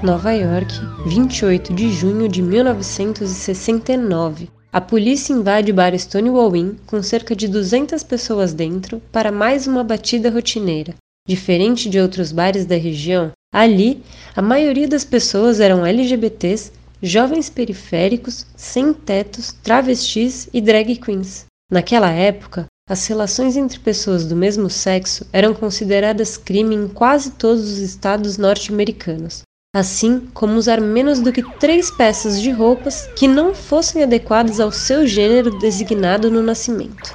Nova York, 28 de junho de 1969. A polícia invade o bar Stonewall Inn com cerca de 200 pessoas dentro para mais uma batida rotineira. Diferente de outros bares da região, ali a maioria das pessoas eram LGBTs, jovens periféricos, sem tetos, travestis e drag queens. Naquela época, as relações entre pessoas do mesmo sexo eram consideradas crime em quase todos os estados norte-americanos, assim como usar menos do que três peças de roupas que não fossem adequadas ao seu gênero designado no nascimento.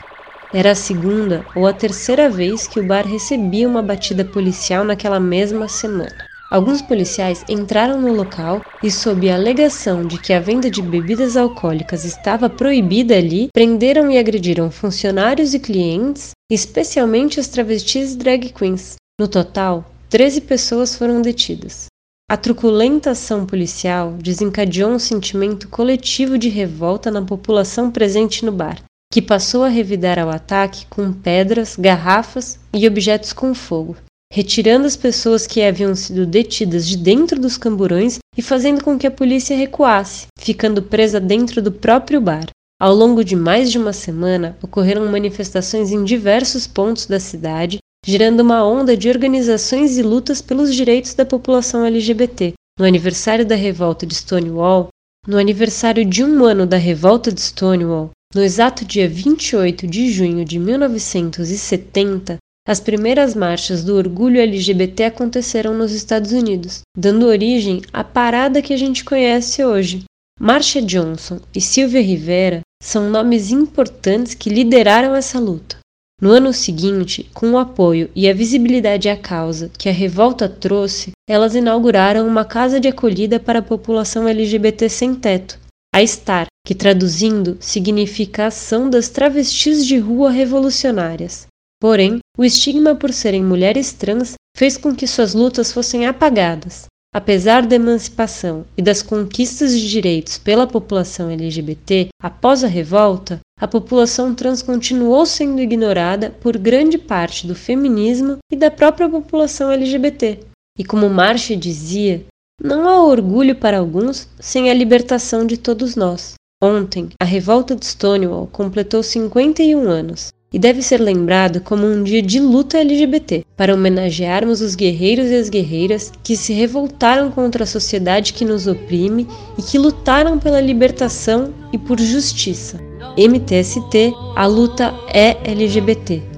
Era a segunda ou a terceira vez que o bar recebia uma batida policial naquela mesma semana. Alguns policiais entraram no local e, sob a alegação de que a venda de bebidas alcoólicas estava proibida ali, prenderam e agrediram funcionários e clientes, especialmente as travestis drag queens. No total, 13 pessoas foram detidas. A truculenta ação policial desencadeou um sentimento coletivo de revolta na população presente no bar, que passou a revidar ao ataque com pedras, garrafas e objetos com fogo retirando as pessoas que haviam sido detidas de dentro dos camburões e fazendo com que a polícia recuasse, ficando presa dentro do próprio bar. Ao longo de mais de uma semana, ocorreram manifestações em diversos pontos da cidade, gerando uma onda de organizações e lutas pelos direitos da população LGBT. No aniversário da revolta de Stonewall, no aniversário de um ano da revolta de Stonewall, no exato dia 28 de junho de 1970, as primeiras marchas do orgulho LGBT aconteceram nos Estados Unidos, dando origem à parada que a gente conhece hoje. Marsha Johnson e Sylvia Rivera são nomes importantes que lideraram essa luta. No ano seguinte, com o apoio e a visibilidade à causa que a revolta trouxe, elas inauguraram uma casa de acolhida para a população LGBT sem teto, a STAR, que traduzindo significa Ação das Travestis de Rua Revolucionárias. Porém, o estigma por serem mulheres trans fez com que suas lutas fossem apagadas. Apesar da emancipação e das conquistas de direitos pela população LGBT após a revolta, a população trans continuou sendo ignorada por grande parte do feminismo e da própria população LGBT. E como Marcia dizia, não há orgulho para alguns sem a libertação de todos nós. Ontem, a revolta de Stonewall completou 51 anos e deve ser lembrado como um dia de luta LGBT, para homenagearmos os guerreiros e as guerreiras que se revoltaram contra a sociedade que nos oprime e que lutaram pela libertação e por justiça. MTST, a luta é LGBT.